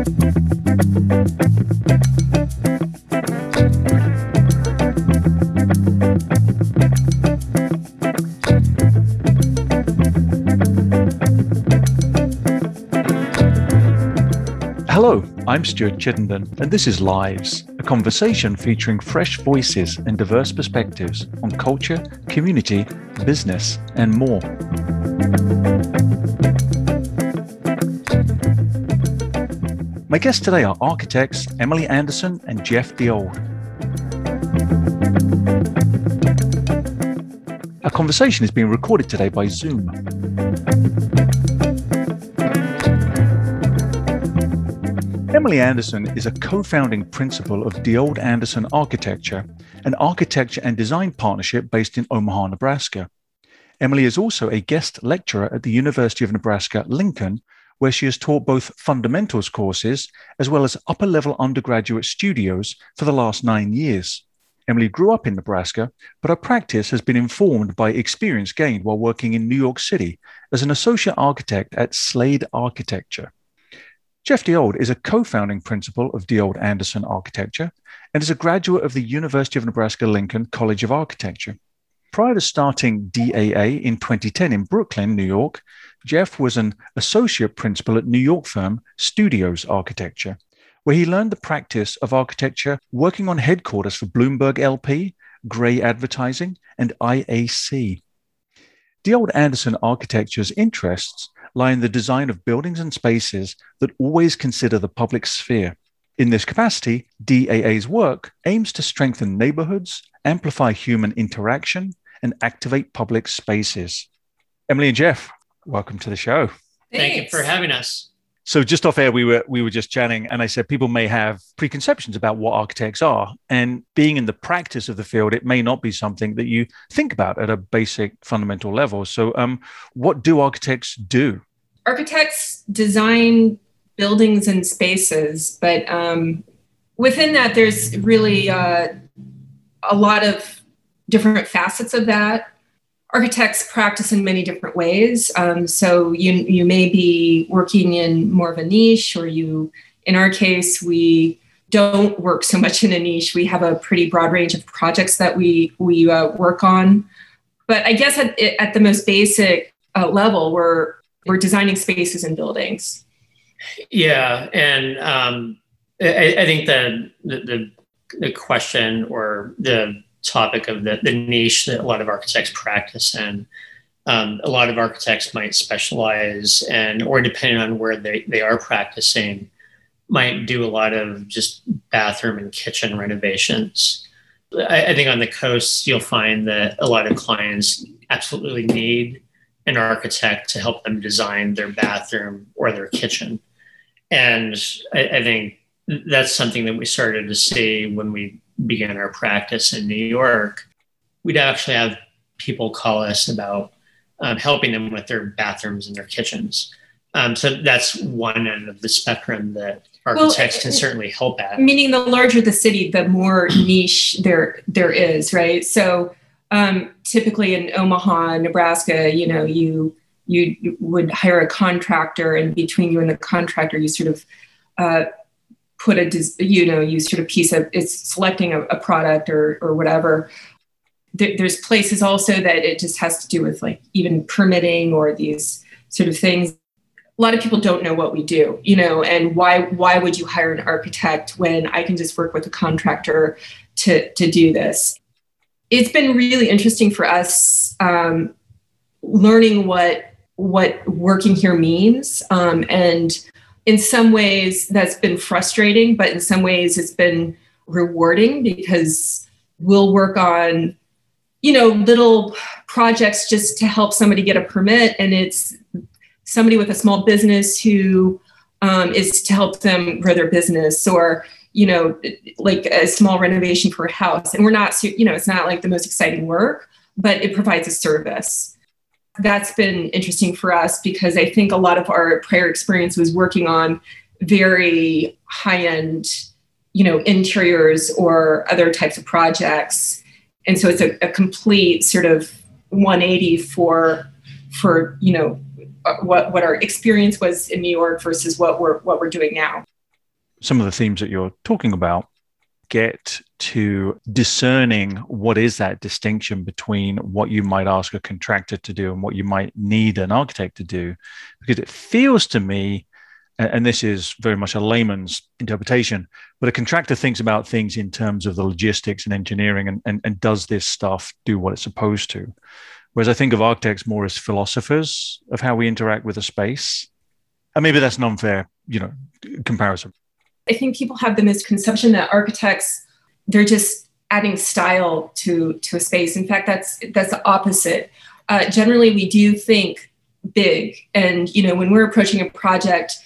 Hello, I'm Stuart Chittenden, and this is Lives, a conversation featuring fresh voices and diverse perspectives on culture, community, business, and more. My guests today are architects Emily Anderson and Jeff DeOld. Our conversation is being recorded today by Zoom. Emily Anderson is a co founding principal of DeOld Anderson Architecture, an architecture and design partnership based in Omaha, Nebraska. Emily is also a guest lecturer at the University of Nebraska Lincoln, where she has taught both fundamentals courses as well as upper level undergraduate studios for the last nine years. Emily grew up in Nebraska, but her practice has been informed by experience gained while working in New York City as an associate architect at Slade Architecture. Jeff DeOld is a co founding principal of DeOld Anderson Architecture and is a graduate of the University of Nebraska Lincoln College of Architecture. Prior to starting DAA in 2010 in Brooklyn, New York, Jeff was an associate principal at New York firm Studios Architecture, where he learned the practice of architecture working on headquarters for Bloomberg LP, Grey Advertising, and IAC. DeOld Anderson Architecture's interests lie in the design of buildings and spaces that always consider the public sphere. In this capacity, DAA's work aims to strengthen neighborhoods, amplify human interaction, and activate public spaces. Emily and Jeff, welcome to the show. Thank you for having us. So just off air, we were we were just chatting, and I said people may have preconceptions about what architects are, and being in the practice of the field, it may not be something that you think about at a basic fundamental level. So, um, what do architects do? Architects design buildings and spaces, but um, within that, there's really uh, a lot of different facets of that architects practice in many different ways. Um, so you you may be working in more of a niche, or you, in our case, we don't work so much in a niche. We have a pretty broad range of projects that we we uh, work on. But I guess at, at the most basic uh, level, we're we're designing spaces and buildings. Yeah, and um, I, I, think the, the the question or the topic of the, the niche that a lot of architects practice in. Um, a lot of architects might specialize and or depending on where they, they are practicing might do a lot of just bathroom and kitchen renovations I, I think on the coast you'll find that a lot of clients absolutely need an architect to help them design their bathroom or their kitchen and I, I think that's something that we started to see when we began our practice in New York, we'd actually have people call us about um, helping them with their bathrooms and their kitchens. Um, so that's one end of the spectrum that architects well, can certainly help at. Meaning, the larger the city, the more niche there there is, right? So um, typically in Omaha, Nebraska, you know, you you would hire a contractor, and between you and the contractor, you sort of uh, put a you know you sort of piece of it's selecting a, a product or or whatever. There, there's places also that it just has to do with like even permitting or these sort of things. A lot of people don't know what we do you know and why why would you hire an architect when i can just work with a contractor to to do this? It's been really interesting for us um, learning what what working here means um, and in some ways that's been frustrating, but in some ways it's been rewarding because we'll work on, you know, little projects just to help somebody get a permit. And it's somebody with a small business who um, is to help them grow their business or, you know, like a small renovation for a house. And we're not, you know, it's not like the most exciting work, but it provides a service that's been interesting for us because I think a lot of our prior experience was working on very high end, you know, interiors or other types of projects. And so it's a, a complete sort of 180 for for you know what what our experience was in New York versus what we're what we're doing now. some of the themes that you're talking about get to discerning what is that distinction between what you might ask a contractor to do and what you might need an architect to do because it feels to me and this is very much a layman's interpretation, but a contractor thinks about things in terms of the logistics and engineering and, and, and does this stuff do what it's supposed to. Whereas I think of architects more as philosophers of how we interact with a space. And maybe that's an unfair, you know, comparison. I think people have the misconception that architects, they're just adding style to, to a space. In fact, that's that's the opposite. Uh, generally, we do think big. And, you know, when we're approaching a project,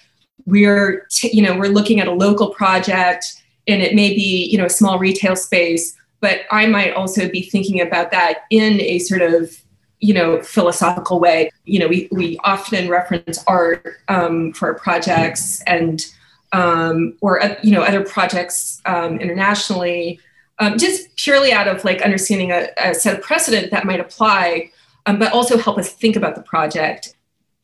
we're t- you know we're looking at a local project and it may be you know a small retail space but i might also be thinking about that in a sort of you know philosophical way you know we, we often reference art um, for our projects and um, or uh, you know other projects um, internationally um, just purely out of like understanding a, a set of precedent that might apply um, but also help us think about the project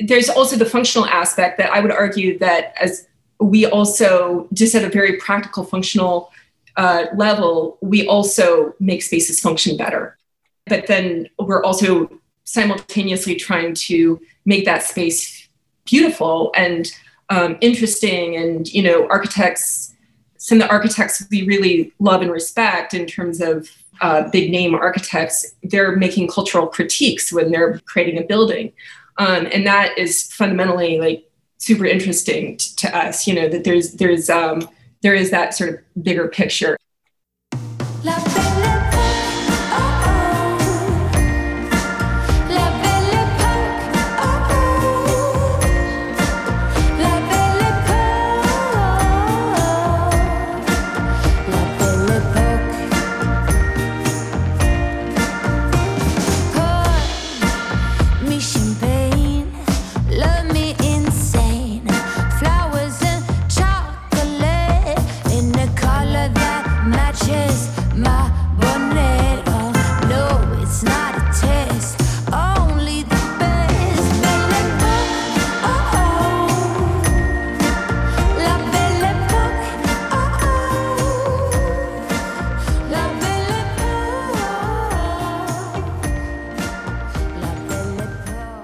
there's also the functional aspect that I would argue that as we also just at a very practical functional uh, level, we also make spaces function better. But then we're also simultaneously trying to make that space beautiful and um, interesting. And you know, architects, some of the architects we really love and respect in terms of uh, big name architects, they're making cultural critiques when they're creating a building. Um, and that is fundamentally like super interesting t- to us, you know, that there's, there's, um, there is that sort of bigger picture.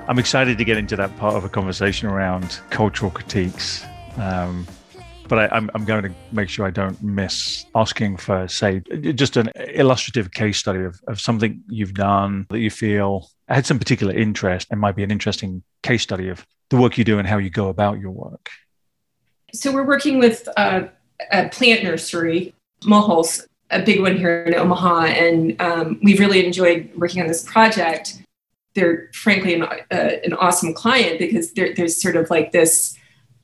I'm excited to get into that part of a conversation around cultural critiques. Um, but I, am going to make sure I don't miss asking for, say, just an illustrative case study of, of something you've done that you feel had some particular interest and might be an interesting case study of the work you do and how you go about your work. So we're working with a plant nursery, Mulhall's, a big one here in Omaha, and um, we've really enjoyed working on this project they're frankly an, uh, an awesome client because there's sort of like this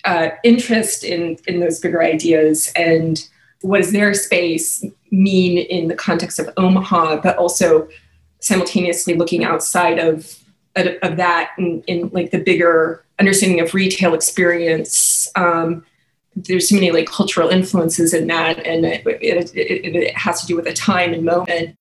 uh, interest in in those bigger ideas and what does their space mean in the context of Omaha, but also simultaneously looking outside of of that in, in like the bigger understanding of retail experience. Um, there's so many like cultural influences in that, and it, it, it, it has to do with the time and moment.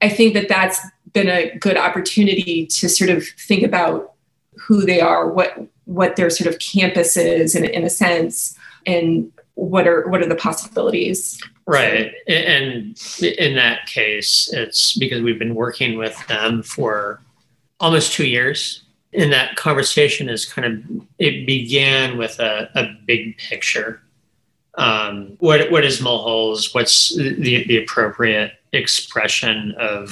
I think that that's been a good opportunity to sort of think about who they are, what what their sort of campus is in, in a sense, and what are what are the possibilities. Right, and in that case, it's because we've been working with them for almost two years. And that conversation is kind of it began with a, a big picture. Um, what what is Mulhall's? What's the the appropriate expression of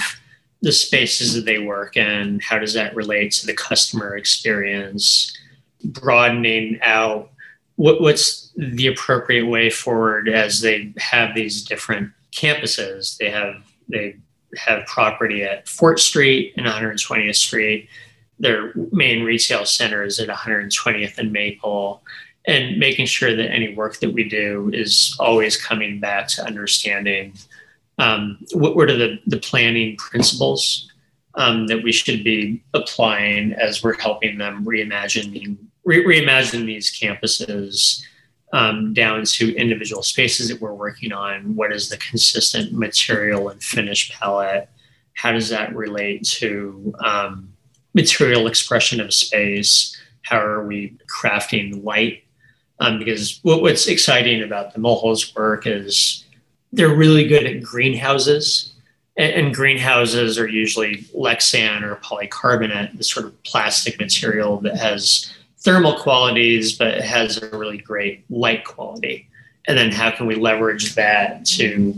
the spaces that they work in how does that relate to the customer experience broadening out what, what's the appropriate way forward as they have these different campuses? They have they have property at fort street and 120th street. Their main retail center is at 120th and maple. And making sure that any work that we do is always coming back to understanding um, what, are the, the planning principles um, that we should be applying as we're helping them reimagine re- reimagine these campuses um, down to individual spaces that we're working on. What is the consistent material and finish palette? How does that relate to um, material expression of space? How are we crafting light Um, because what, what's exciting about the Mulhall's work is they're really good at greenhouses. And, greenhouses are usually Lexan or polycarbonate, the sort of plastic material that has thermal qualities, but has a really great light quality. And then how can we leverage that to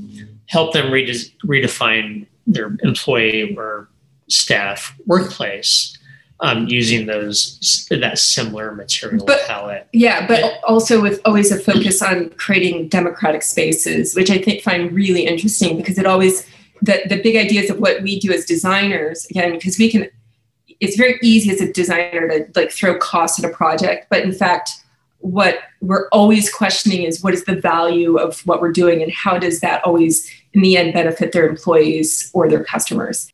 help them rede- redefine their employee or staff workplace um, using those that similar material But- palette. Yeah, but also with always a focus on creating democratic spaces, which I think find really interesting because it always the the big ideas of what we do as designers again because we can it's very easy as a designer to like throw costs at a project, but in fact what we're always questioning is what is the value of what we're doing and how does that always in the end benefit their employees or their customers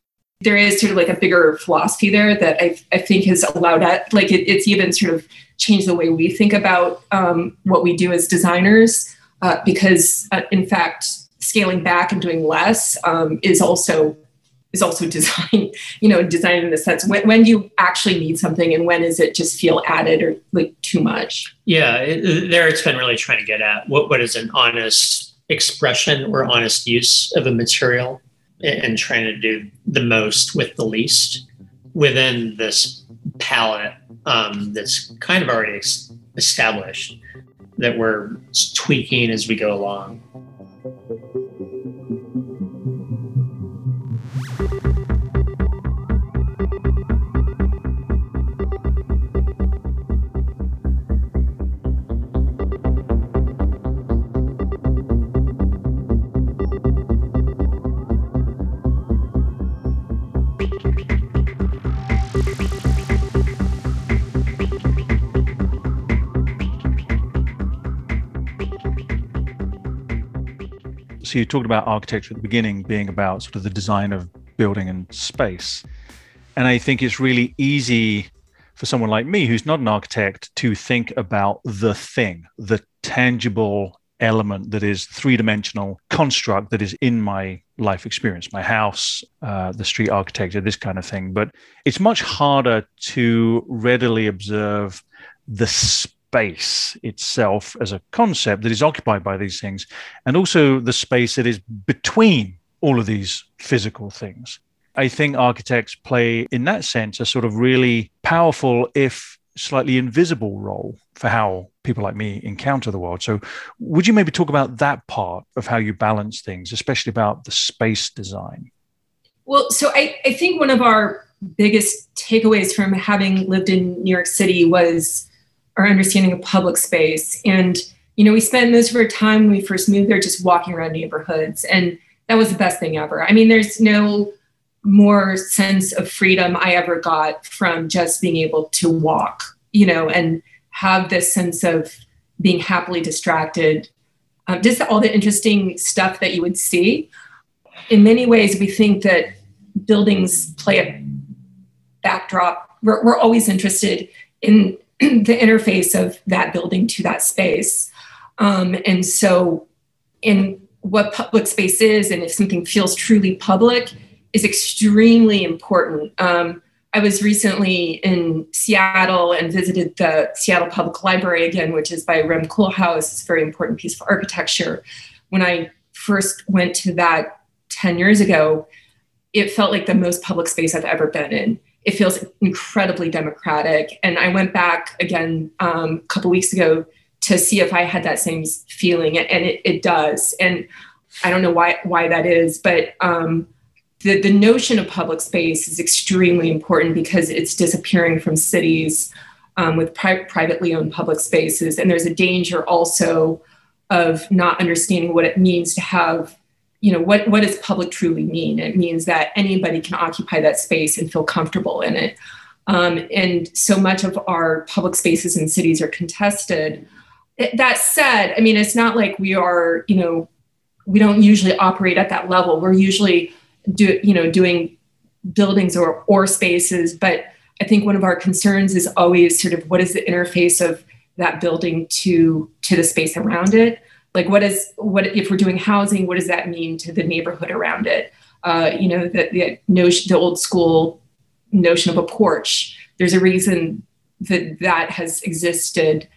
there is sort of like a bigger philosophy there that I, I think has allowed that, like it, it's even sort of changed the way we think about um, what we do as designers, uh, because uh, in fact, scaling back and doing less um, is also is also design, you know, design in the sense when, when do you actually need something and when is it just feel added or like too much? Yeah, it, there it's been really trying to get at what, what is an honest expression or honest use of a material and trying to do the most with the least within this palette um, that's kind of already established that we're tweaking as we go along. So you talked about architecture at the beginning being about sort of the design of building and space. And I think it's really easy for someone like me who's not an architect to think about the thing, the tangible element that is three-dimensional construct that is in my life experience my house uh, the street architecture this kind of thing but it's much harder to readily observe the space itself as a concept that is occupied by these things and also the space that is between all of these physical things i think architects play in that sense a sort of really powerful if slightly invisible role for how people like me encounter the world. So, would you maybe talk about that part of how you balance things, especially about the space design? Well, so I, I think one of our biggest takeaways from having lived in New York City was our understanding of public space. And, you know, we spent most of our time when we first moved there just walking around neighborhoods. And that was the best thing ever. I mean, there's no more sense of freedom I ever got from just being able to walk, you know, and have this sense of being happily distracted. Um, just all the interesting stuff that you would see. In many ways, we think that buildings play a backdrop. We're, we're always interested in the interface of that building to that space. Um, and so, in what public space is, and if something feels truly public, is extremely important. Um, I was recently in Seattle and visited the Seattle Public Library again, which is by Rem Koolhaas. It's a very important piece of architecture. When I first went to that 10 years ago, it felt like the most public space I've ever been in. It feels incredibly democratic. And I went back again um, a couple weeks ago to see if I had that same feeling, and it, it does. And I don't know why why that is, but um, the, the notion of public space is extremely important because it's disappearing from cities um, with pri- privately owned public spaces. And there's a danger also of not understanding what it means to have, you know, what, what does public truly mean? It means that anybody can occupy that space and feel comfortable in it. Um, and so much of our public spaces in cities are contested. That said, I mean, it's not like we are, you know, we don't usually operate at that level. We're usually do you know doing buildings or or spaces but i think one of our concerns is always sort of what is the interface of that building to to the space around it like what is what if we're doing housing what does that mean to the neighborhood around it uh, you know the, the notion the old school notion of a porch there's a reason that that has existed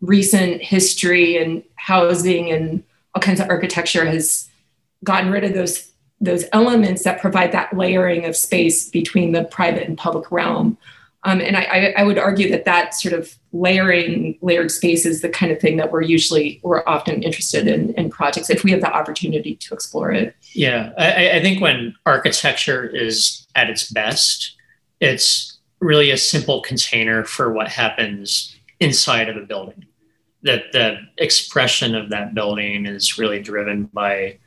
recent history and housing and all kinds of architecture has gotten rid of those those elements that provide that layering of space between the private and public realm. Um, and I, I, would argue that that sort of layering, layered space is the kind of thing that we're usually, we're often interested in in projects if we have the opportunity to explore it. Yeah, I, I think when architecture is at its best, it's really a simple container for what happens inside of a building. That the expression of that building is really driven by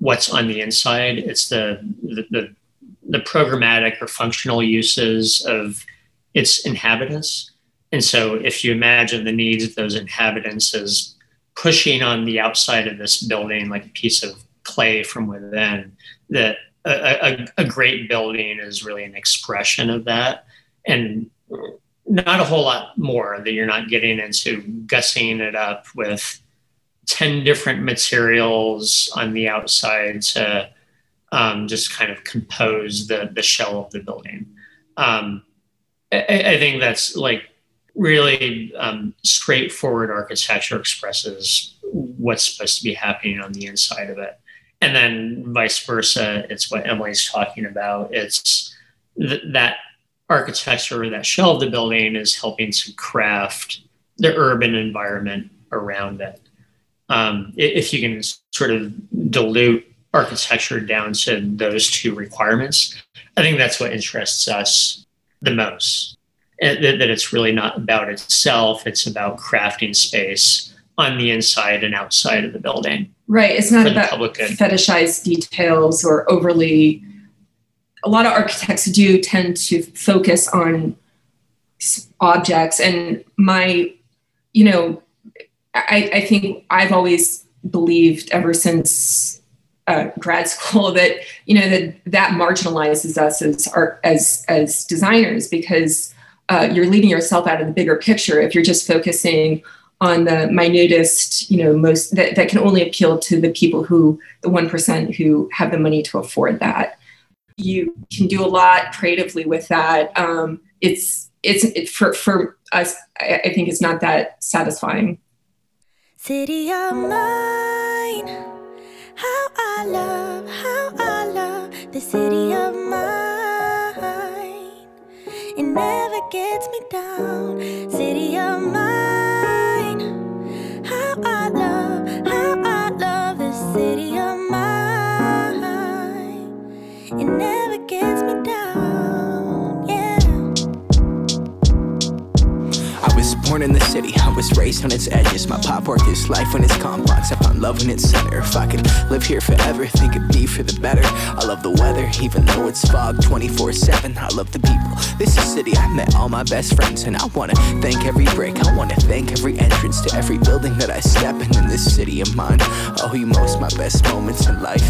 what's on the inside. It's the the, the, the programmatic or functional uses of its inhabitants. And so if you imagine the needs of those inhabitants as pushing on the outside of this building like a piece of clay from within, that a, a, a great building is really an expression of that. And not a whole lot more that you're not getting into gussing it up with 10 different materials on the outside to um, just kind of compose the, the shell of the building. Um, I, I, think that's like really um, straightforward architecture expresses what's supposed to be happening on the inside of it. And then vice versa, it's what Emily's talking about. It's th- that architecture, that shell of the building is helping to craft the urban environment around it um, if you can sort of dilute architecture down to those two requirements, I think that's what interests us the most. That, that it's really not about itself, it's about crafting space on the inside and outside of the building. Right. It's not about fetishized details or overly. A lot of architects do tend to focus on objects, and my, you know, I, I think I've always believed ever since uh, grad school that you know that that marginalizes us as art as as designers because uh, you're leaving yourself out of the bigger picture if you're just focusing on the minutest you know most that, that can only appeal to the people who the 1% who have the money to afford that. You can do a lot creatively with that. Um, it's it's it, for for us I, I think it's not that satisfying. City of mine, how I love, how I love the city of mine. It never gets me down, city of mine, how I love, how I love the city of mine. It never gets me down, was born in the city I was raised on its edges. My pop worked his life when it's complex. I found love in its center. If I could live here forever, think it'd be for the better. I love the weather, even though it's fog 24 7. I love the people. This is city I met all my best friends, and I wanna thank every break. I wanna thank every entrance to every building that I step in in this city of mine. I owe you most my best moments in life.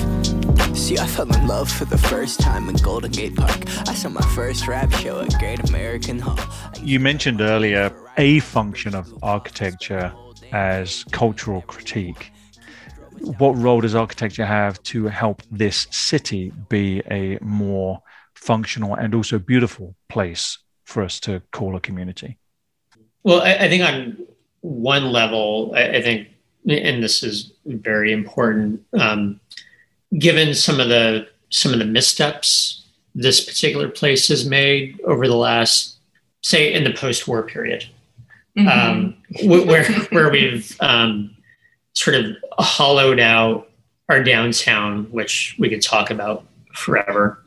See, I fell in love for the first time in Golden Gate Park. I saw my first rap show at Great American Hall. You mentioned earlier a function of architecture as cultural critique. What role does architecture have to help this city be a more functional and also beautiful place for us to call a community? Well, I, I think on one level, I, I, think, and this is very important, um, given some of the some of the missteps this particular place has made over the last, say, in the post-war period, mm-hmm. um, where where we've um, sort of hollowed out our downtown, which we could talk about forever,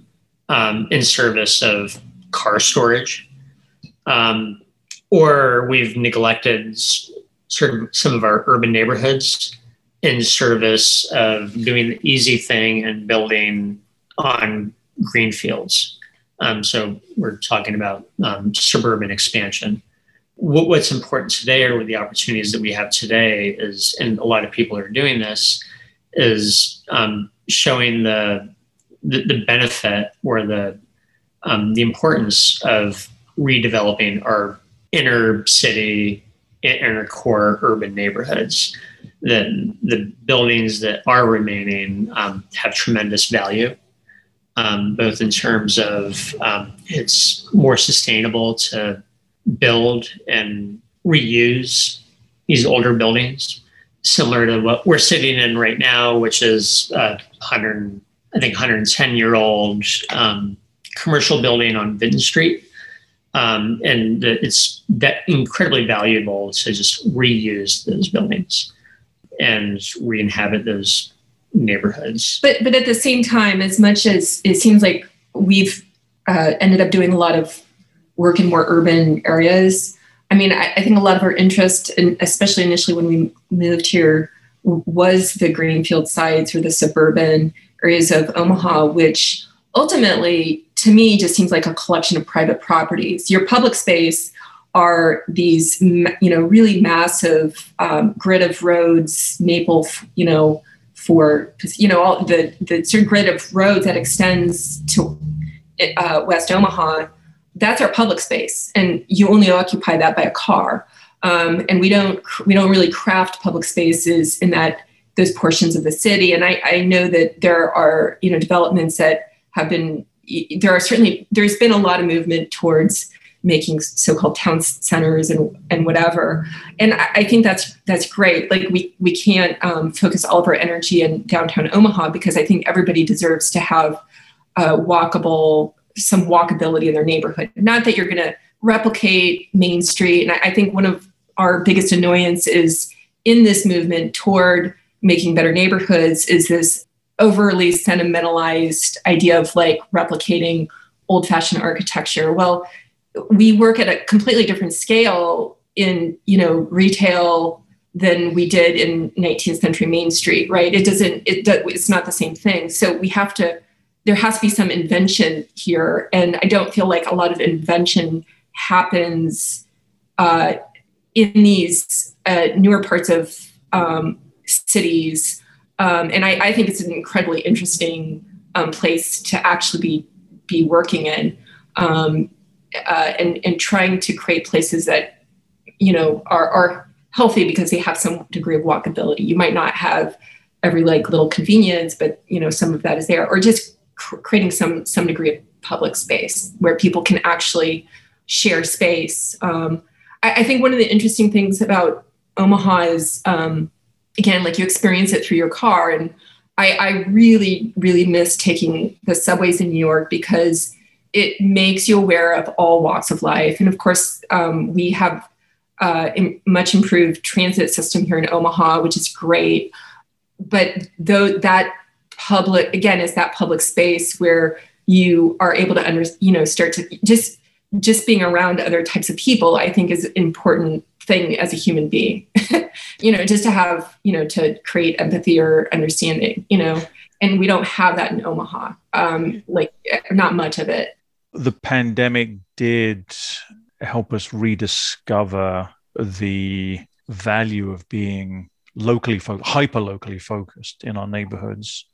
um, in service of car storage, um, or we've neglected sort of some of our urban neighborhoods in service of doing the easy thing and building on green fields. Um, so we're talking about um, suburban expansion what, what's important today or the opportunities that we have today is, and a lot of people are doing this, is um, showing the, the, the benefit or the um, the importance of redeveloping our inner city, inner core urban neighborhoods. The the buildings that are remaining um, have tremendous value. Um, both in terms of um, it's more sustainable to build and reuse these older buildings, similar to what we're sitting in right now, which is a 100, I think, 110 year old um, commercial building on Vinton Street. Um, and it's that incredibly valuable to just reuse those buildings and re-inhabit those neighborhoods. But but at the same time, as much as it seems like we've uh, ended up doing a lot of work in more urban areas, I mean, I, I think a lot of our interest, in, especially initially when we moved here, was the greenfield sites or the suburban areas of Omaha, which ultimately, to me, just seems like a collection of private properties. Your public space are these, you know, really massive um, grid of roads, maple, you know, for you know all the the sort of grid of roads that extends to uh, West Omaha that's our public space and you only occupy that by a car. Um, and we don't we don't really craft public spaces in that those portions of the city. And I, I know that there are you know developments that have been there are certainly there's been a lot of movement towards making so-called town centers and and whatever. And I, I think that's that's great. Like we we can't um, focus all of our energy in downtown omaha because i think everybody deserves to have a walkable some walkability in their neighborhood. Not that you're going to replicate Main Street. And I, I think one of our biggest annoyance is in this movement toward making better neighborhoods is this overly sentimentalized idea of like replicating old fashioned architecture. Well, we work at a completely different scale in, you know, retail than we did in 19th century Main Street, right? It doesn't, it, it's not the same thing. So we have to there has to be some invention here. And I don't feel like a lot of invention happens uh, in these uh, newer parts of um, cities. Um, and I, I, think it's an incredibly interesting um, place to actually be, be working in um, uh, and, and trying to create places that, you know, are, are healthy because they have some degree of walkability. You might not have every like little convenience, but you know, some of that is there, or just cr- creating some some degree of public space where people can actually share space. Um, I, I, think one of the interesting things about Omaha is um, again, like you experience it through your car, and I, I really really miss taking the subways in New York because it makes you aware of all walks of life, and of course um, we have uh, much improved transit system here in Omaha, which is great. But though that public again is that public space where you are able to under you know start to just just being around other types of people i think is an important thing as a human being. You know just to have you know to create empathy or understanding you know and we don't have that in omaha um like not much of it. The pandemic did help us rediscover the value of being locally fo- hyper locally focused in our neighborhoods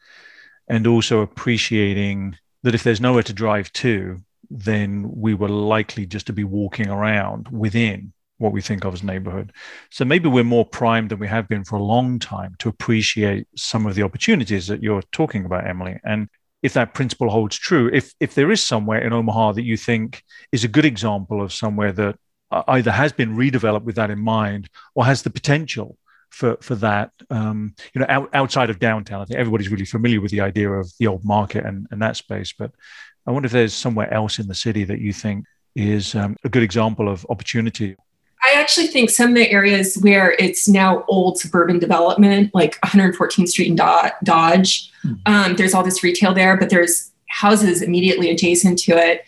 and also appreciating that if there's nowhere to drive to then we were likely just to be walking around within what we think of as neighborhood. So maybe we're more primed than we have been for a long time to appreciate some of the opportunities that you're talking about emily. And if that principle holds true if if there is somewhere in omaha that you think is a good example of somewhere that either has been redeveloped with that in mind or has the potential for for that. Um, you know, out, outside of downtown, I think everybody's really familiar with the idea of the old market and, and that space. But I wonder if there's somewhere else in the city that you think is um, a good example of opportunity. I actually think some of the areas where it's now old suburban development, like 114th Street and Dodge, mm-hmm. um, there's all this retail there, but there's houses immediately adjacent to it.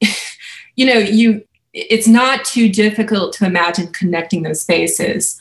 you know, you it's not too difficult to imagine connecting those spaces.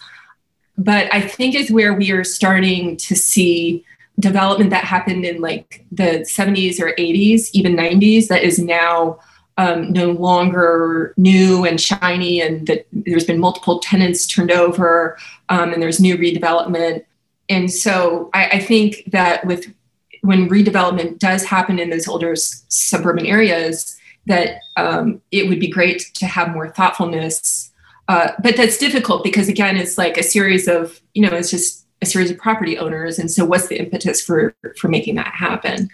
But I think is where we are starting to see development that happened in like the 70s or 80s, even 90s, that is now um, no longer new and shiny, and that there's been multiple tenants turned over, um, and there's new redevelopment. And so I, I, think that with when redevelopment does happen in those older s- suburban areas, that um, it would be great to have more thoughtfulness uh, but that's difficult because again, it's like a series of, you know, it's just a series of property owners. And so what's the impetus for for making that happen?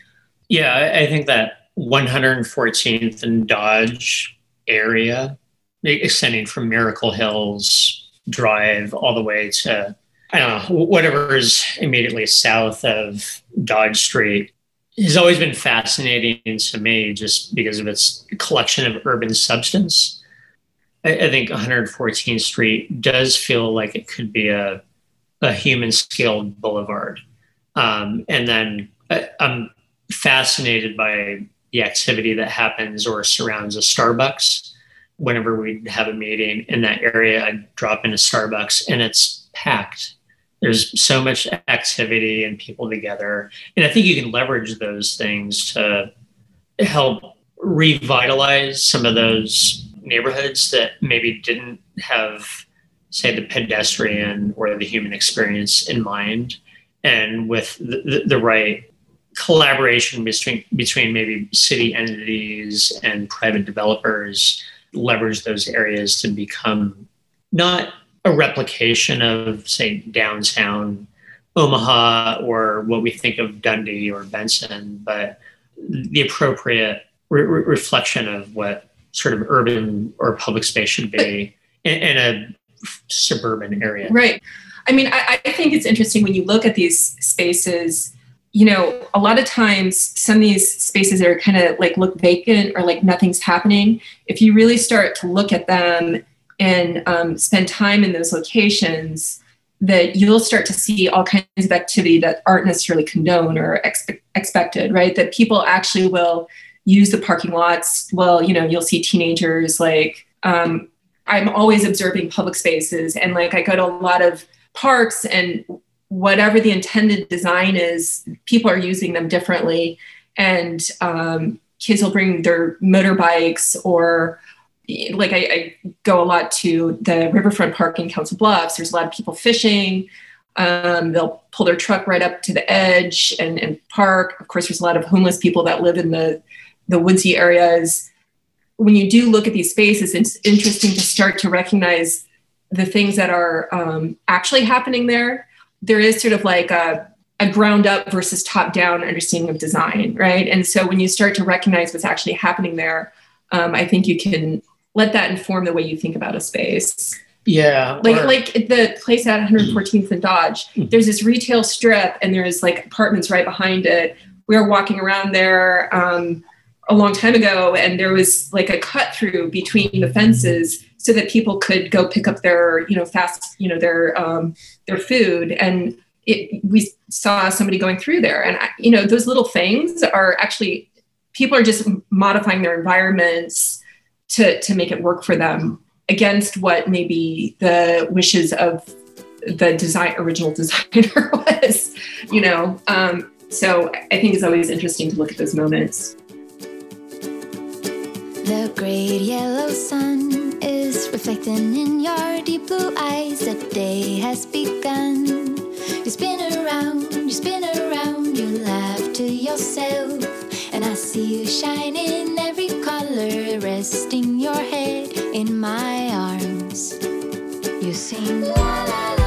Yeah, I think that 114th and Dodge area, extending from Miracle Hills drive all the way to I don't know whatever is immediately south of Dodge Street has always been fascinating to me just because of its collection of urban substance. I, I think 114th Street does feel like it could be a a human scaled boulevard. Um, and then I, I'm fascinated by the activity that happens or surrounds a Starbucks. Whenever we have a meeting in that area, I drop into Starbucks and it's packed. There's so much activity and people together. And I think you can leverage those things to help revitalize some of those neighborhoods that maybe didn't have say the pedestrian or the human experience in mind. And with the, the, right collaboration between between maybe city entities and private developers leverage those areas to become not a replication of say downtown Omaha or what we think of Dundee or Benson, but the appropriate re- reflection of what sort of urban or public space should be in, in a suburban area. Right. I mean, I, I, think it's interesting when you look at these spaces. You know, a lot of times some of these spaces are kind of like look vacant or like nothing's happening. If you really start to look at them and um, spend time in those locations, that you'll start to see all kinds of activity that aren't necessarily condoned or expe- expected, right? That people actually will use the parking lots. Well, you know, you'll see teenagers like um, I'm always observing public spaces and like I go to a lot of parks and whatever the intended design is, people are using them differently. And um, kids will bring their motorbikes or like I, I, go a lot to the riverfront park in Council Bluffs. There's a lot of people fishing. Um, they'll pull their truck right up to the edge and, and park. Of course, there's a lot of homeless people that live in the the woodsy areas when you do look at these spaces, it's interesting to start to recognize the things that are um, actually happening there. There is sort of like a, a ground up versus top down understanding of design, right? And so when you start to recognize what's actually happening there, um, I think you can let that inform the way you think about a space. Yeah. Like or, like the place at 114th and Dodge, hmm. there's this retail strip and there's like apartments right behind it. We were walking around there. Um, a long time ago and there was like a cut through between the fences so that people could go pick up their you know fast you know their um, their food. And it, we saw somebody going through there. And you know those little things are actually people are just modifying their environments to to make it work for them against what maybe the wishes of the design original designer was you know? Um, so i think it's always interesting to look at those moments the great yellow sun is reflecting in your deep blue eyes. The day has begun. You spin around, you spin around, you laugh to yourself. And I see you shine in every color, resting your head in my arms. You sing la la la.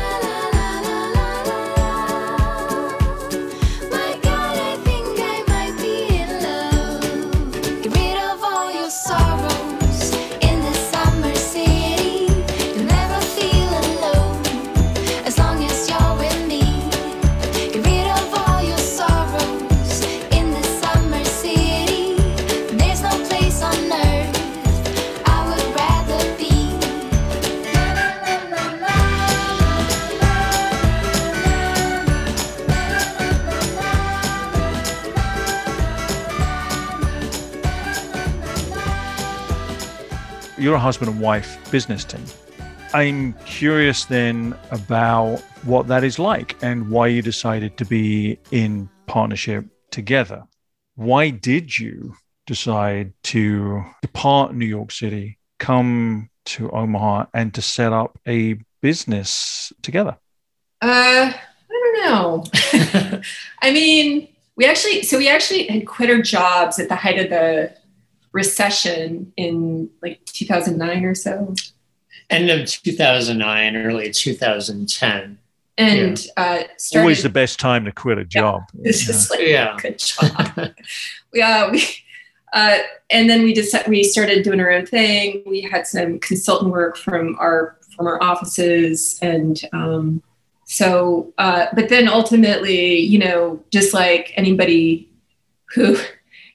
You're a husband and wife business team. I'm curious then about what that is like and why you decided to be in partnership together. Why did you decide to depart New York City, come to Omaha, and to set up a business together? Uh, I don't know. I mean, we actually, so we actually had quit our jobs at the height of the recession in like 2009 or so. End of 2009, early 2010. And yeah. uh, started, always the best time to quit a job. Yeah, this is like yeah. good job. yeah, we, uh, and then we just we started doing our own thing. We had some consultant work from our from our offices and um, so uh, but then ultimately you know just like anybody who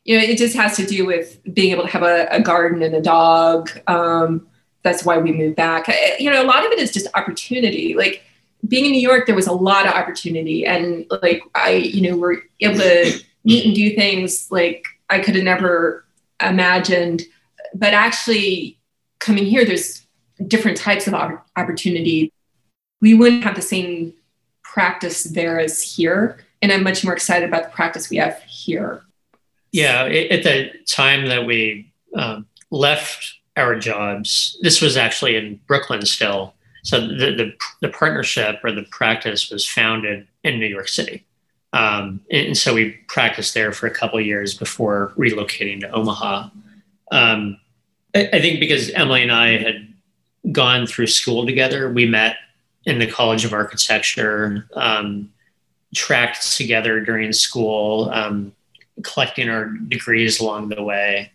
you know it just has to do with being able to have a, a garden and a dog. Um, that's why we moved back. I, you know a lot of it is just opportunity. Like being in new york there was a lot of opportunity. And like i you know were able to meet and do things like i could have never imagined. But actually coming here there's different types of opportunity. We wouldn't have the same practice there as here. And I'm much more excited about the practice we have here. Yeah, at the time that we um, left our jobs, this was actually in Brooklyn still. So the, the, the partnership or the practice was founded in New York City. Um, and so we practiced there for a couple years before relocating to Omaha. Um, I, I think because Emily and I had gone through school together, we met in the College of Architecture, um, tracked together during school, um, collecting our degrees along the way,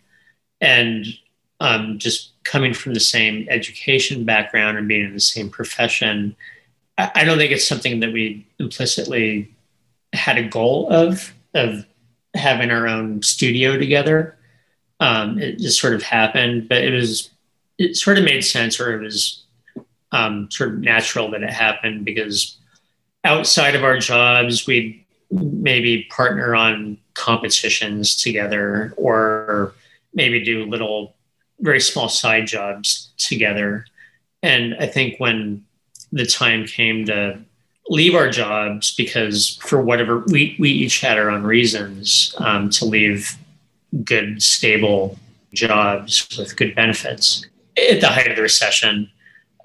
and um, just coming from the same education background and being in the same profession. I, I don't think it's something that we implicitly had a goal of of having our own studio together. Um, it just sort of happened, but it was it sort of made sense, or it was um, sort of natural that it happened because outside of our jobs, we'd maybe partner on competitions together or maybe do little, very small side jobs together. And I think when the time came to leave our jobs because for whatever we, we each had our own reasons um, to leave good stable jobs with good benefits at the height of the recession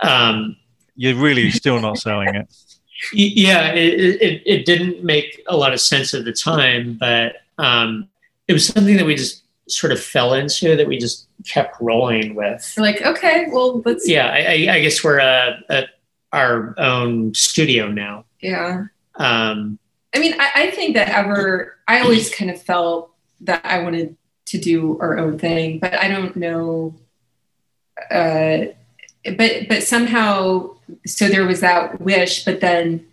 um, You're really still not selling it. Yeah, it, it, it, didn't make a lot of sense at the time, but um, it was something that we just sort of fell into that we just kept rolling with. We're like, okay, well, let's. Yeah, I, I guess we're uh, at our own studio now. Yeah. Um, I mean, I, I think that ever, I always kind of felt that I wanted to do our own thing, but I don't know. Uh, but but somehow so there was that wish but then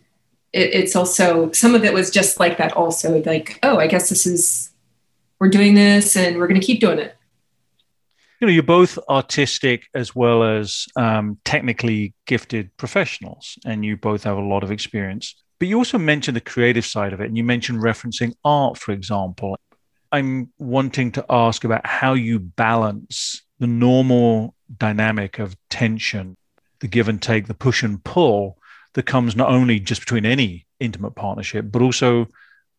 it, it's also some of it was just like that also like oh i guess this is we're doing this and we're going to keep doing it. You know you're both artistic as well as um, technically gifted professionals and you both have a lot of experience. But you also mentioned the creative side of it and you mentioned referencing art for example. I'm wanting to ask about how you balance the normal dynamic of tension, the give and take, the push and pull that comes not only just between any intimate partnership, but also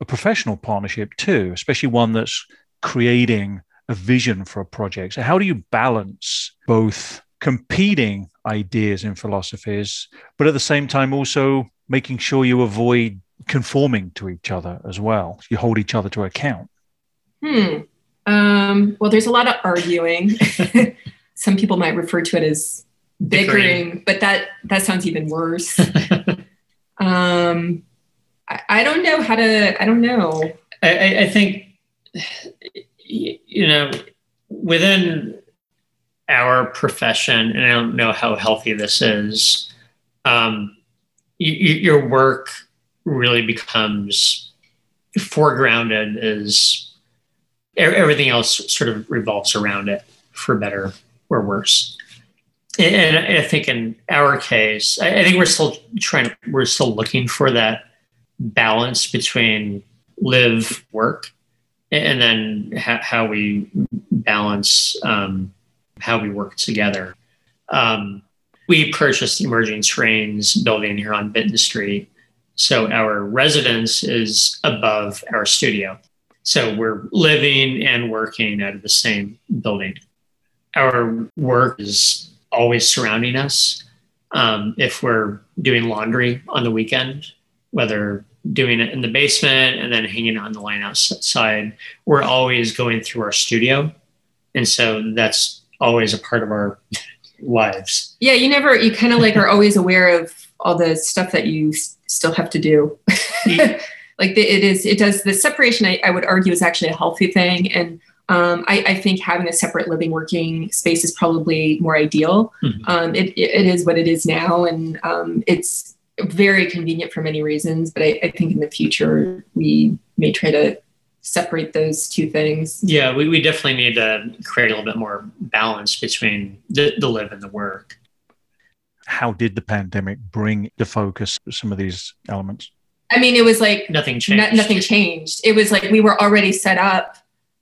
a professional partnership too, especially one that's creating a vision for a project. So, how do you balance both competing ideas and philosophies, but at the same time also making sure you avoid conforming to each other as well? You hold each other to account. Hmm. Um, well, there's a lot of arguing. Some people might refer to it as bickering, but that that sounds even worse. um, I, I, don't know how to. I don't know. I, I think you know within our profession, and I don't know how healthy this is. Um, you, your work really becomes foregrounded as everything else sort of revolves around it for better or worse. And I think in our case, I think we're still trying, we're still looking for that balance between live work and then how we balance um, how we work together. Um, we purchased the Emerging Terrains building here on Vinton Street. So our residence is above our studio. So we're living and working out of the same building. Our work is always surrounding us. Um, if we're doing laundry on the weekend, whether doing it in the basement and then hanging it on the line outside, we're always going through our studio. And so that's always a part of our lives. Yeah, you never, you kind of like are always aware of all the stuff that you still have to do. like the, it is it does the separation I, I would argue is actually a healthy thing and Um, I, I, think having a separate living working space is probably more ideal. Mm-hmm. Um, it, it is what it is now, and um, it's very convenient for many reasons. But I, I, think in the future we may try to separate those two things. Yeah, we, we definitely need to create a little bit more balance between the, the live and the work. How did the pandemic bring to focus some of these elements? I mean, it was like nothing changed. nothing changed. It was like we were already set up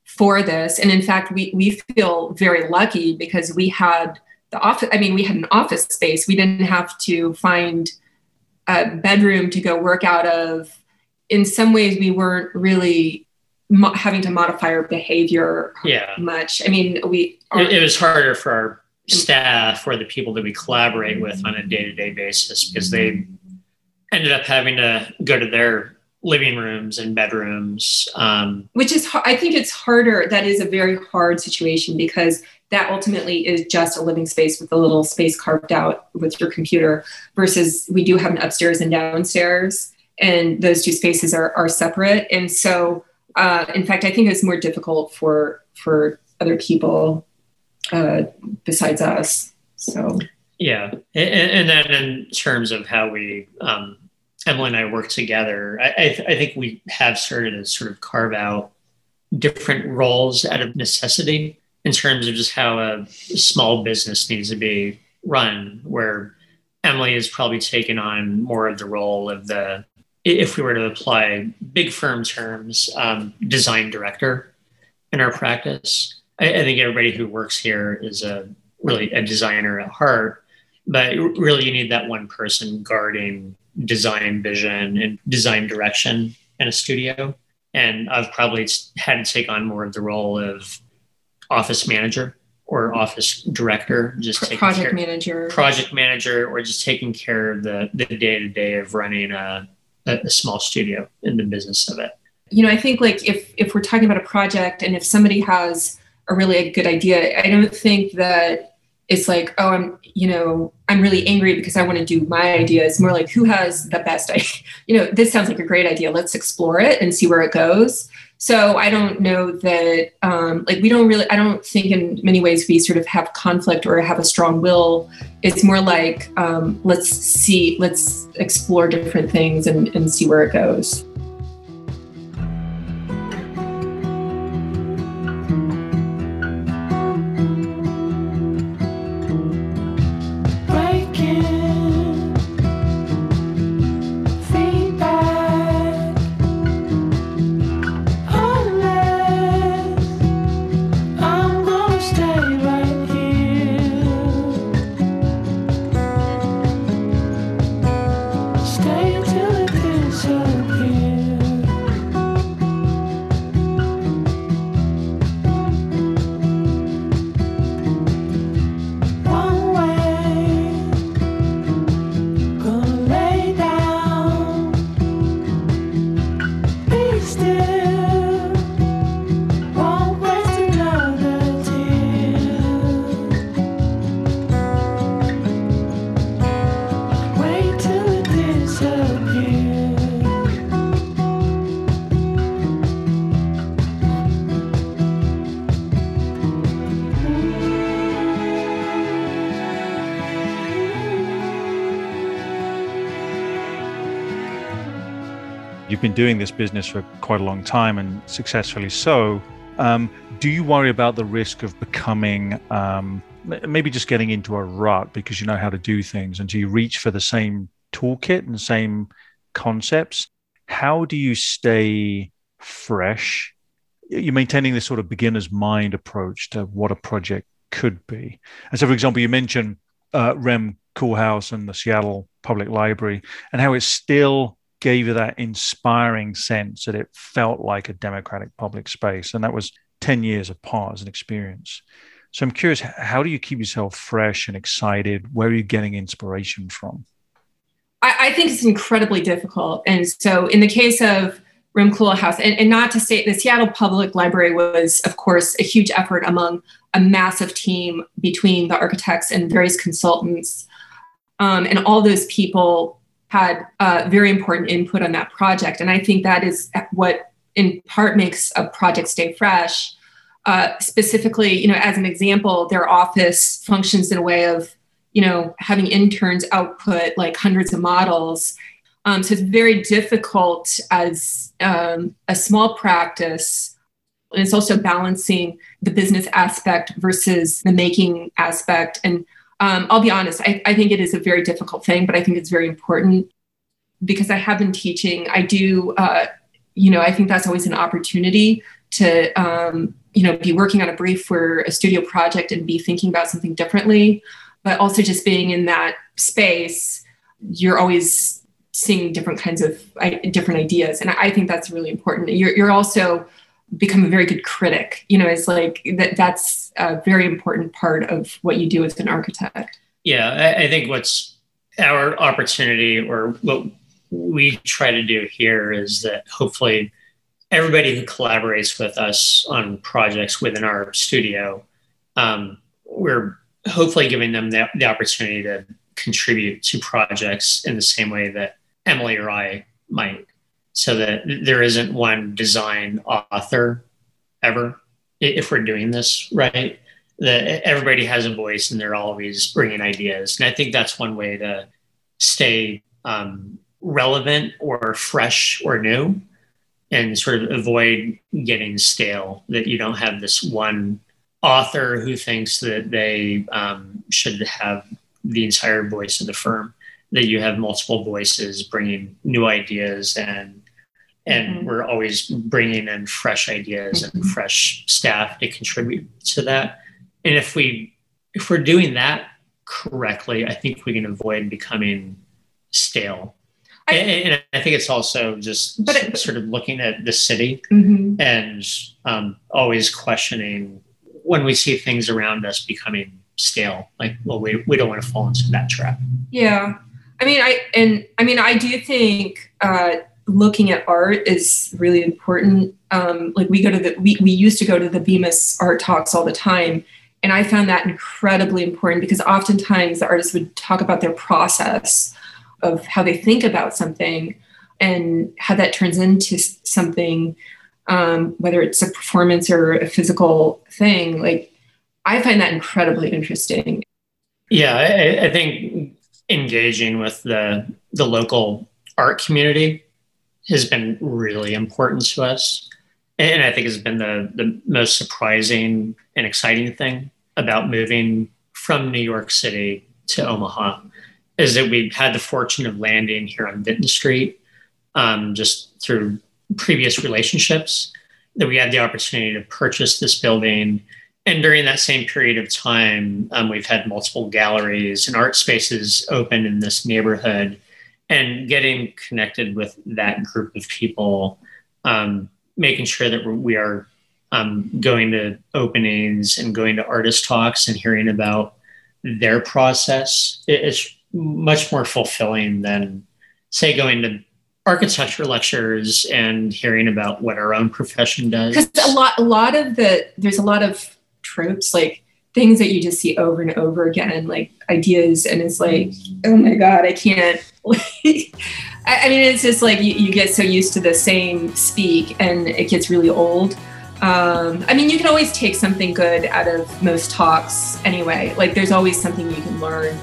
for this. And in fact, we, we feel very lucky because we had the office, I mean, we had an office space. We didn't have to find a bedroom to go work out of. In some ways, we weren't really mo- having to modify our behavior yeah. much. I mean, we. it, it was harder for our staff or the people that we collaborate with on a day to day basis because they ended up having to go to their living rooms and bedrooms. Um, Which is, I think it's harder. That is a very hard situation because that ultimately is just a living space with a little space carved out with your computer versus we do have an upstairs and downstairs and those two spaces are, are separate. And so, uh, in fact, I think it's more difficult for, for other people uh, besides us. So, yeah. And, and, then in terms of how we, um, Emily and I work together, I, I, th- I, think we have started to sort of carve out different roles out of necessity in terms of just how a small business needs to be run, where Emily has probably taken on more of the role of the, if we were to apply big firm terms, um, design director in our practice. I, I think everybody who works here is a really a designer at heart, but really you need that one person guarding design vision and design direction in a studio. And I've probably had to take on more of the role of office manager or office director, just Pro- project care, manager, project manager, or just taking care of the the day to day of running a, a small studio in the business of it. You know, I think like if if we're talking about a project and if somebody has a really a good idea, I don't think that it's like, oh, I'm, you know, I'm really angry because I want to do my idea. It's more like who has the best idea. You know, this sounds like a great idea. Let's explore it and see where it goes. So I don't know that, um, like, we don't really, I don't think in many ways we sort of have conflict or have a strong will. It's more like, um, let's see, let's explore different things and, and see where it goes. Doing this business for quite a long time and successfully so. Um, do you worry about the risk of becoming um, maybe just getting into a rut because you know how to do things and do you reach for the same toolkit and same concepts? How do you stay fresh? You're maintaining this sort of beginner's mind approach to what a project could be. And so, for example, you mentioned uh, Rem Koolhaas and the Seattle Public Library and how it's still gave you that inspiring sense that it felt like a democratic public space. And that was 10 years apart as an experience. So I'm curious, how do you keep yourself fresh and excited? Where are you getting inspiration from? I, I think it's incredibly difficult. And so in the case of Rem Koolhaas, and, and not to say the Seattle Public Library was, of course, a huge effort among a massive team between the architects and various consultants. Um, and all those people had uh, very important input on that project. And I think that is what in part makes a project stay fresh. uh, specifically, you know, as an example, their office functions in a way of, you know, having interns output like hundreds of models. Um, so it's very difficult as um, a small practice. And it's also balancing the business aspect versus the making aspect. And um, I'll be honest, I, I think it is a very difficult thing, but I think it's very important because I have been teaching. I do, uh, you know, I think that's always an opportunity to um, you know be working on a brief for a studio project and be thinking about something differently but also just being in that space you're always seeing different kinds of different ideas and i think that's really important you're, you're also become a very good critic. You know it's like that that's a very important part of what you do as an architect. Yeah i, I think what's our opportunity or what we try to do here is that hopefully everybody who collaborates with us on projects within our studio, um, we're hopefully giving them the, the opportunity to contribute to projects in the same way that Emily or I might, so that there isn't one design author ever if we're doing this right. That everybody has a voice and they're always bringing ideas, and I think that's one way to stay um, relevant or fresh or new and sort of avoid getting stale that you don't have this one author who thinks that they um, should have the entire voice of the firm that you have multiple voices bringing new ideas and and mm-hmm. we're always bringing in fresh ideas mm-hmm. and fresh staff to contribute to that and if we if we're doing that correctly i think we can avoid becoming stale I, and, and, I think it's also just but it, sort of looking at the city mm-hmm. and um, always questioning when we see things around us becoming stale. Like, well, we, we don't want to fall into that trap. Yeah, I mean, I and I mean, I do think uh, looking at art is really important. Um, like, we go to the we we used to go to the Bemis art talks all the time. And I found that incredibly important because oftentimes the artists would talk about their process of how they think about something and how that turns into something um, whether it's a performance or a physical thing like i find that incredibly interesting yeah I, I think engaging with the the local art community has been really important to us and i think has been the the most surprising and exciting thing about moving from new york city to omaha is that we've had the fortune of landing here on Vinton Street um, just through previous relationships, that we had the opportunity to purchase this building. And during that same period of time, um, we've had multiple galleries and art spaces open in this neighborhood. And getting connected with that group of people, um, making sure that we are um, going to openings and going to artist talks and hearing about their process. It's much more fulfilling than, say, going to architecture lectures and hearing about what our own profession does. Because a lot, a lot of the there's a lot of tropes like things that you just see over and over again, like ideas, and it's like, oh my god, I can't. I mean, it's just like you, you, get so used to the same speak, and it gets really old. Um, I mean, you can always take something good out of most talks anyway. Like, there's always something you can learn.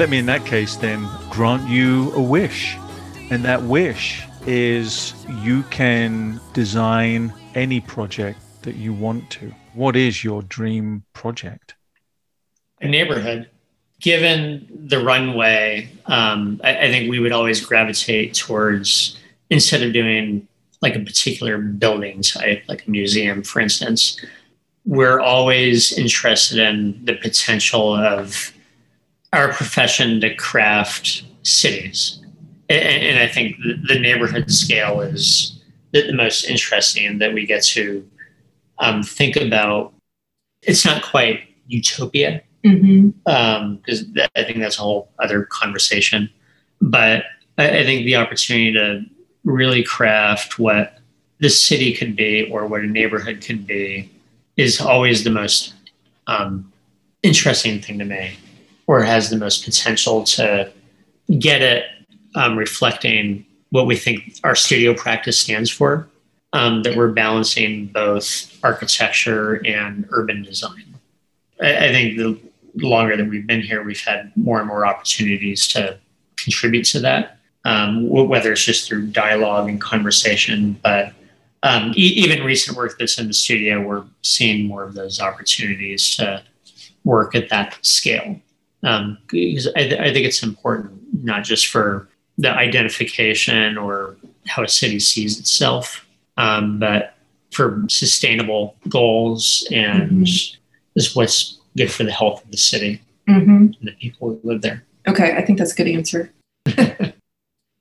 Let me in that case then grant you a wish. And that wish is you can design any project that you want to. What is your dream project? A neighborhood. Given the runway, um, I, I think we would always gravitate towards instead of doing like a particular building type, like a museum, for instance, we're always interested in the potential of our profession to craft cities. And, and I think the neighborhood scale is the most interesting that we get to um, think about. It's not quite utopia, because mm-hmm. um, I think that's a whole other conversation. But I, I think the opportunity to really craft what the city could be or what a neighborhood could be is always the most um, interesting thing to me or has the most potential to get it um, reflecting what we think our studio practice stands for um, that we're balancing both architecture and urban design I, I think the longer that we've been here we've had more and more opportunities to contribute to that um, whether it's just through dialogue and conversation. But um, e- even recent work that's in the studio, we're seeing more of those opportunities to work at that scale. Um, because I, th- I think it's important, not just for the identification or how a city sees itself, um, but for sustainable goals and mm-hmm. is what's good for the health of the city mm-hmm. and the people who live there. Okay, I think that's a good answer.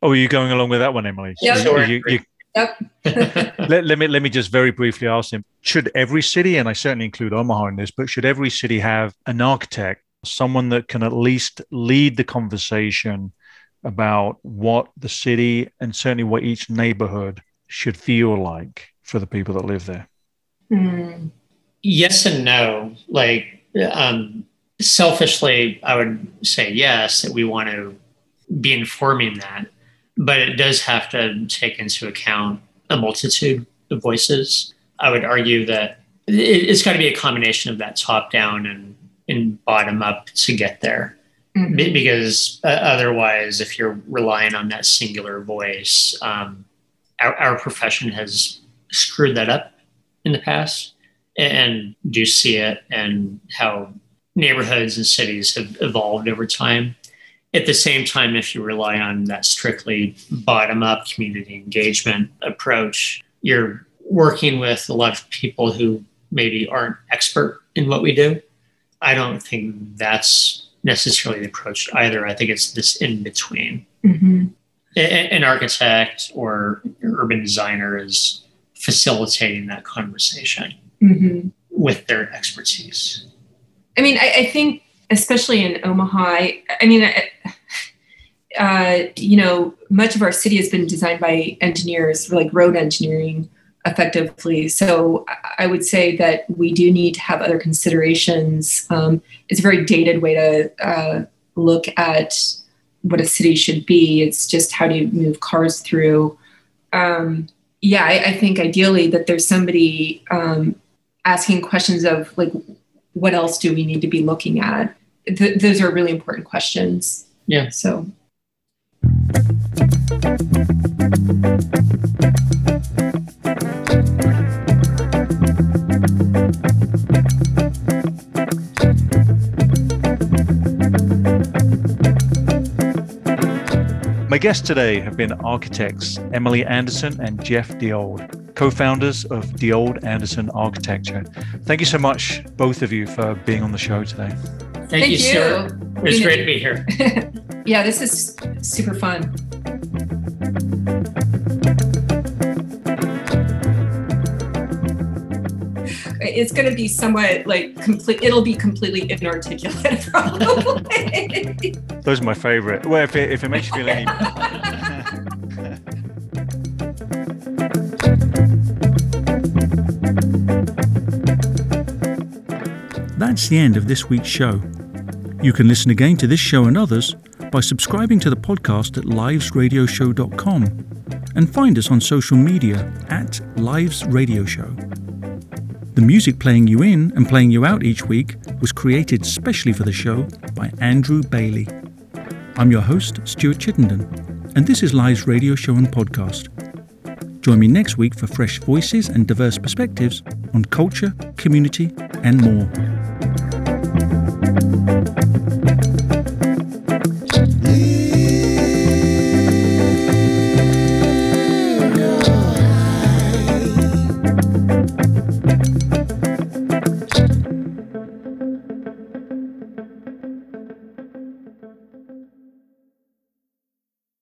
Oh, are you going along with that one, Emily? Yeah. You, you, you, yep. let, let me let me just very briefly ask him: Should every city, and I certainly include Omaha in this, but should every city have an architect, someone that can at least lead the conversation about what the city and certainly what each neighborhood should feel like for the people that live there? Mm. Yes and no. Like um, selfishly, I would say yes that we want to be informing that but it does have to take into account a multitude of voices. I would argue that it's got to be a combination of that top down and, and bottom up to get there. Mm-hmm. Because uh, otherwise, if you're relying on that singular voice, um, our, our profession has screwed that up in the past and do see it and how neighborhoods and cities have evolved over time at the same time, if you rely on that strictly bottom up community engagement approach, you're working with a lot of people who maybe aren't expert in what we do. I don't think that's necessarily the approach either. I think it's this in between. Mm-hmm. An architect or urban designer is facilitating that conversation mm-hmm. with their expertise. I mean, I, I think especially in Omaha. I, I mean, uh, you know, much of our city has been designed by engineers, like road engineering, effectively. So I would say that we do need to have other considerations. Um, it's a very dated way to uh, look at what a city should be. It's just how do you move cars through. Um, yeah, I, I, think ideally that there's somebody um, asking questions of like, what else do we need to be looking at? th- those are really important questions. Yeah. So. My guests today have been architects Emily Anderson and Jeff DeOld, co founders of DeOld Anderson Architecture. Thank you so much, both of you, for being on the show today. Thank, Thank you, you, sir. It was great to be here. yeah, this is super fun. It's going to be somewhat like complete. It'll be completely inarticulate, probably. Those are my favorite. Well, if it, if it makes you feel any. That's the end of this week's show. You can listen again to this show and others by subscribing to the podcast at livesradioshow.com and find us on social media at Lives Radio Show. The music playing you in and playing you out each week was created specially for the show by Andrew Bailey. I'm your host, Stuart Chittenden, and this is Live's radio show and podcast. Join me next week for fresh voices and diverse perspectives on culture, community, and more.